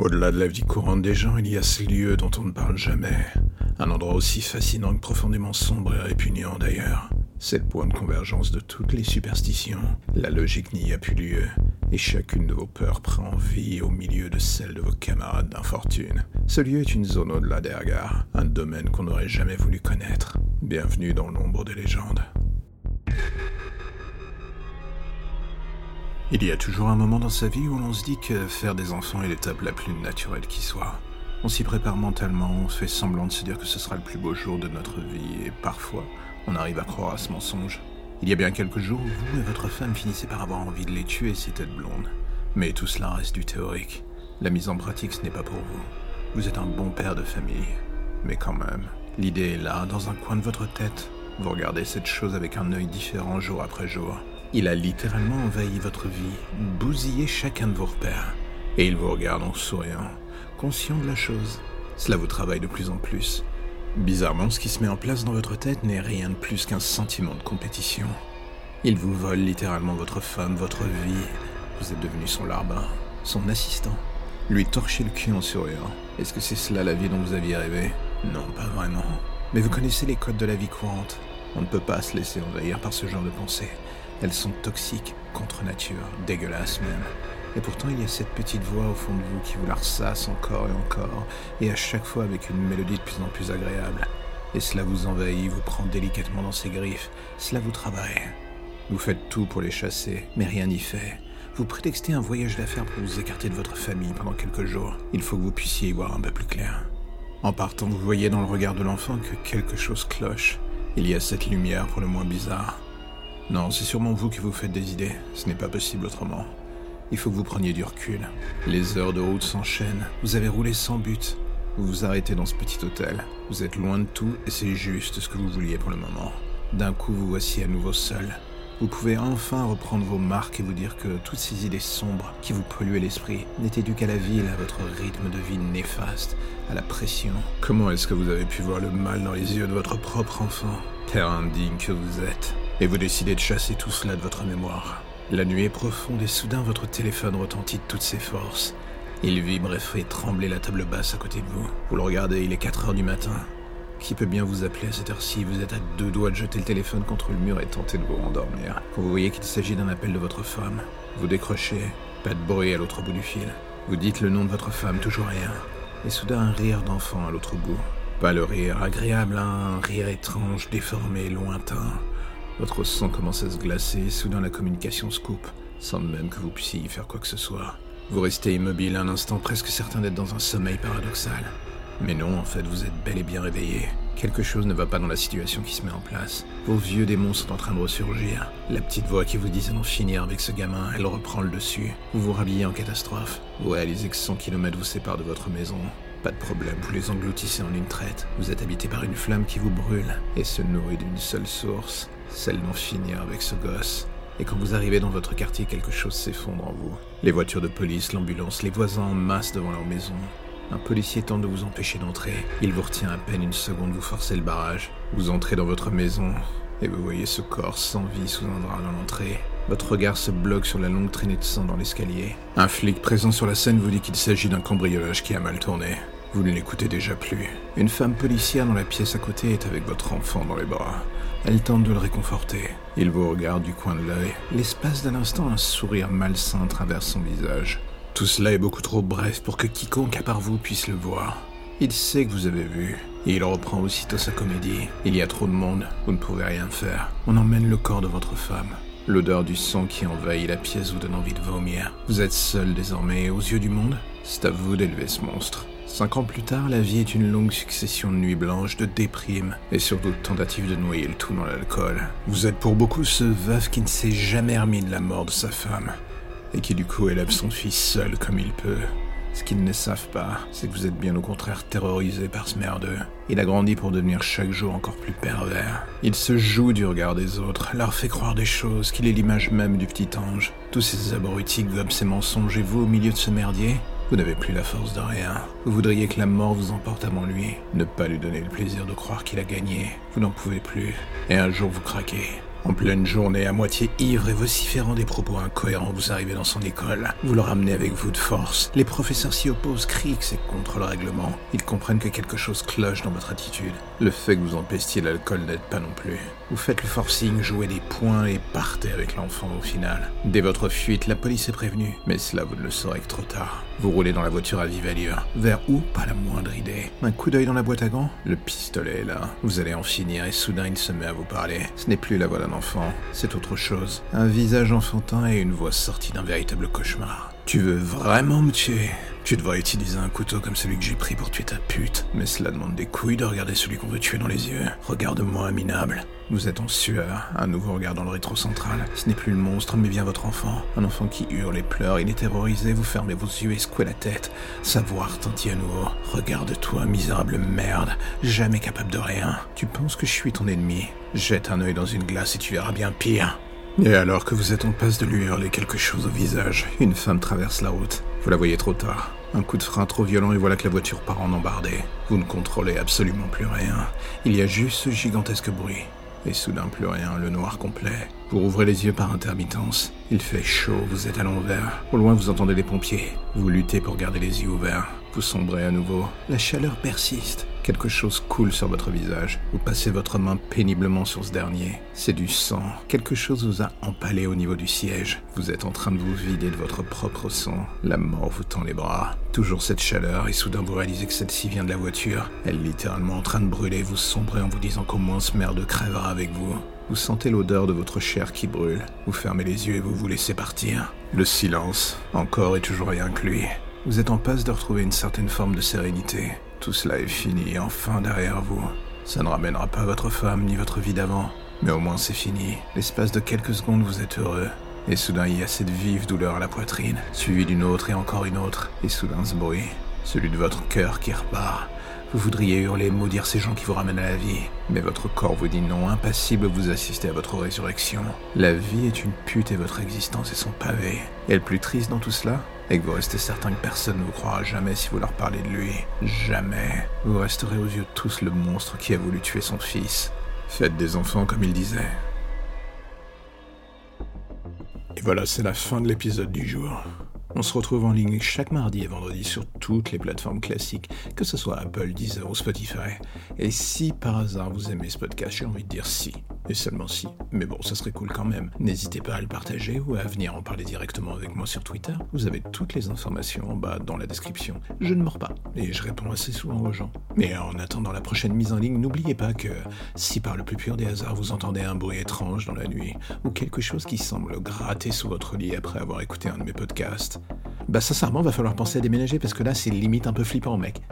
Au-delà de la vie courante des gens, il y a ces lieux dont on ne parle jamais. Un endroit aussi fascinant que profondément sombre et répugnant d'ailleurs. C'est le point de convergence de toutes les superstitions. La logique n'y a plus lieu, et chacune de vos peurs prend vie au milieu de celle de vos camarades d'infortune. Ce lieu est une zone au-delà des regards, un domaine qu'on n'aurait jamais voulu connaître. Bienvenue dans l'ombre des légendes. Il y a toujours un moment dans sa vie où l'on se dit que faire des enfants est l'étape la plus naturelle qui soit. On s'y prépare mentalement, on fait semblant de se dire que ce sera le plus beau jour de notre vie, et parfois, on arrive à croire à ce mensonge. Il y a bien quelques jours vous et votre femme finissez par avoir envie de les tuer, ces têtes blondes. Mais tout cela reste du théorique. La mise en pratique, ce n'est pas pour vous. Vous êtes un bon père de famille. Mais quand même, l'idée est là, dans un coin de votre tête. Vous regardez cette chose avec un œil différent jour après jour. Il a littéralement envahi votre vie, bousillé chacun de vos repères. Et il vous regarde en souriant, conscient de la chose. Cela vous travaille de plus en plus. Bizarrement, ce qui se met en place dans votre tête n'est rien de plus qu'un sentiment de compétition. Il vous vole littéralement votre femme, votre vie. Vous êtes devenu son larbin, son assistant. Lui torcher le cul en souriant. Est-ce que c'est cela la vie dont vous aviez rêvé? Non, pas vraiment. Mais vous connaissez les codes de la vie courante. On ne peut pas se laisser envahir par ce genre de pensée. Elles sont toxiques, contre nature, dégueulasses même. Et pourtant, il y a cette petite voix au fond de vous qui vous la ressasse encore et encore, et à chaque fois avec une mélodie de plus en plus agréable. Et cela vous envahit, vous prend délicatement dans ses griffes, cela vous travaille. Vous faites tout pour les chasser, mais rien n'y fait. Vous prétextez un voyage d'affaires pour vous écarter de votre famille pendant quelques jours. Il faut que vous puissiez y voir un peu plus clair. En partant, vous voyez dans le regard de l'enfant que quelque chose cloche. Il y a cette lumière pour le moins bizarre. Non, c'est sûrement vous qui vous faites des idées. Ce n'est pas possible autrement. Il faut que vous preniez du recul. Les heures de route s'enchaînent. Vous avez roulé sans but. Vous vous arrêtez dans ce petit hôtel. Vous êtes loin de tout et c'est juste ce que vous vouliez pour le moment. D'un coup, vous voici à nouveau seul. Vous pouvez enfin reprendre vos marques et vous dire que toutes ces idées sombres qui vous polluaient l'esprit n'étaient dues qu'à la ville, à votre rythme de vie néfaste, à la pression. Comment est-ce que vous avez pu voir le mal dans les yeux de votre propre enfant? Terre indigne que vous êtes et vous décidez de chasser tout cela de votre mémoire. La nuit est profonde et soudain votre téléphone retentit de toutes ses forces. Il vibre et fait trembler la table basse à côté de vous. Vous le regardez, il est 4 heures du matin. Qui peut bien vous appeler à cette heure-ci? Vous êtes à deux doigts de jeter le téléphone contre le mur et tenter de vous rendormir. Vous voyez qu'il s'agit d'un appel de votre femme. Vous décrochez, pas de bruit à l'autre bout du fil. Vous dites le nom de votre femme, toujours rien. Et soudain un rire d'enfant à l'autre bout. Pas le rire agréable, un rire étrange, déformé, lointain. Votre sang commence à se glacer soudain la communication se coupe, sans même que vous puissiez y faire quoi que ce soit. Vous restez immobile un instant, presque certain d'être dans un sommeil paradoxal. Mais non, en fait, vous êtes bel et bien réveillé. Quelque chose ne va pas dans la situation qui se met en place. Vos vieux démons sont en train de ressurgir. La petite voix qui vous disait d'en finir avec ce gamin, elle reprend le dessus. Vous vous rhabillez en catastrophe. Vous réalisez que 100 km vous séparent de votre maison. Pas de problème, vous les engloutissez en une traite. Vous êtes habité par une flamme qui vous brûle et se nourrit d'une seule source, celle d'en finir avec ce gosse. Et quand vous arrivez dans votre quartier, quelque chose s'effondre en vous. Les voitures de police, l'ambulance, les voisins en masse devant leur maison. Un policier tente de vous empêcher d'entrer. Il vous retient à peine une seconde, vous forcez le barrage. Vous entrez dans votre maison et vous voyez ce corps sans vie sous un drap dans l'entrée. Votre regard se bloque sur la longue traînée de sang dans l'escalier. Un flic présent sur la scène vous dit qu'il s'agit d'un cambriolage qui a mal tourné. Vous ne l'écoutez déjà plus. Une femme policière dans la pièce à côté est avec votre enfant dans les bras. Elle tente de le réconforter. Il vous regarde du coin de l'œil. L'espace d'un instant, un sourire malsain traverse son visage. Tout cela est beaucoup trop bref pour que quiconque à part vous puisse le voir. Il sait que vous avez vu, et il reprend aussitôt sa comédie. Il y a trop de monde, vous ne pouvez rien faire. On emmène le corps de votre femme. L'odeur du sang qui envahit la pièce vous donne envie de vomir. Vous êtes seul désormais, aux yeux du monde, c'est à vous d'élever ce monstre. Cinq ans plus tard, la vie est une longue succession de nuits blanches, de déprimes, et surtout de tentatives de noyer le tout dans l'alcool. Vous êtes pour beaucoup ce veuf qui ne s'est jamais remis de la mort de sa femme, et qui du coup élève son fils seul comme il peut. Ce qu'ils ne savent pas, c'est que vous êtes bien au contraire terrorisé par ce merdeux. Il a grandi pour devenir chaque jour encore plus pervers. Il se joue du regard des autres, leur fait croire des choses, qu'il est l'image même du petit ange. Tous ces abrutis gobent ces mensonges et vous, au milieu de ce merdier, vous n'avez plus la force de rien. Vous voudriez que la mort vous emporte avant lui, ne pas lui donner le plaisir de croire qu'il a gagné. Vous n'en pouvez plus. Et un jour vous craquez. En pleine journée, à moitié ivre et vociférant des propos incohérents, vous arrivez dans son école. Vous le ramenez avec vous de force. Les professeurs s'y opposent, crient que c'est contre le règlement. Ils comprennent que quelque chose cloche dans votre attitude. Le fait que vous empestiez l'alcool n'aide pas non plus. Vous faites le forcing, jouez des points et partez avec l'enfant au final. Dès votre fuite, la police est prévenue, mais cela vous ne le saurez que trop tard. Vous roulez dans la voiture à vive allure. Vers où Pas la moindre idée. Un coup d'œil dans la boîte à gants? Le pistolet est là. Vous allez en finir et soudain il se met à vous parler. Ce n'est plus la voix enfant, c'est autre chose. Un visage enfantin et une voix sortie d'un véritable cauchemar. Tu veux vraiment me tuer? Tu devrais utiliser un couteau comme celui que j'ai pris pour tuer ta pute. Mais cela demande des couilles de regarder celui qu'on veut tuer dans les yeux. Regarde-moi, minable. Vous êtes en sueur, un nouveau regard dans le rétro central. Ce n'est plus le monstre, mais bien votre enfant. Un enfant qui hurle et pleure, il est terrorisé, vous fermez vos yeux et secouez la tête. Savoir retentit à nouveau. Regarde-toi, misérable merde, jamais capable de rien. Tu penses que je suis ton ennemi Jette un œil dans une glace et tu verras bien pire. Et alors que vous êtes en passe de lui hurler quelque chose au visage, une femme traverse la route. Vous la voyez trop tard. Un coup de frein trop violent et voilà que la voiture part en embardée. Vous ne contrôlez absolument plus rien. Il y a juste ce gigantesque bruit. Et soudain plus rien, le noir complet. Vous ouvrez les yeux par intermittence. Il fait chaud, vous êtes à l'envers. Au loin, vous entendez les pompiers. Vous luttez pour garder les yeux ouverts. Vous sombrez à nouveau. La chaleur persiste. Quelque chose coule sur votre visage. Vous passez votre main péniblement sur ce dernier. C'est du sang. Quelque chose vous a empalé au niveau du siège. Vous êtes en train de vous vider de votre propre sang. La mort vous tend les bras. Toujours cette chaleur et soudain vous réalisez que celle-ci vient de la voiture. Elle est littéralement en train de brûler. Vous sombrez en vous disant qu'au moins ce merde crèvera avec vous. Vous sentez l'odeur de votre chair qui brûle. Vous fermez les yeux et vous vous laissez partir. Le silence, encore et toujours rien que lui. Vous êtes en passe de retrouver une certaine forme de sérénité. Tout cela est fini, enfin derrière vous. Ça ne ramènera pas votre femme ni votre vie d'avant, mais au moins c'est fini. L'espace de quelques secondes, vous êtes heureux. Et soudain, il y a cette vive douleur à la poitrine, suivie d'une autre et encore une autre. Et soudain, ce bruit, celui de votre cœur qui repart. Vous voudriez hurler, maudire ces gens qui vous ramènent à la vie. Mais votre corps vous dit non, impassible, vous assistez à votre résurrection. La vie est une pute et votre existence est son pavé. Et le plus triste dans tout cela, et que vous restez certain que personne ne vous croira jamais si vous leur parlez de lui. Jamais. Vous resterez aux yeux de tous le monstre qui a voulu tuer son fils. Faites des enfants comme il disait. Et voilà, c'est la fin de l'épisode du jour. On se retrouve en ligne chaque mardi et vendredi sur toutes les plateformes classiques, que ce soit Apple, Deezer ou Spotify. Et si par hasard vous aimez ce podcast, j'ai envie de dire si, et seulement si, mais bon, ça serait cool quand même. N'hésitez pas à le partager ou à venir en parler directement avec moi sur Twitter. Vous avez toutes les informations en bas dans la description. Je ne mords pas, et je réponds assez souvent aux gens. Mais en attendant la prochaine mise en ligne, n'oubliez pas que si par le plus pur des hasards vous entendez un bruit étrange dans la nuit, ou quelque chose qui semble gratter sous votre lit après avoir écouté un de mes podcasts, bah sincèrement, va falloir penser à déménager parce que là, c'est limite un peu flippant, mec.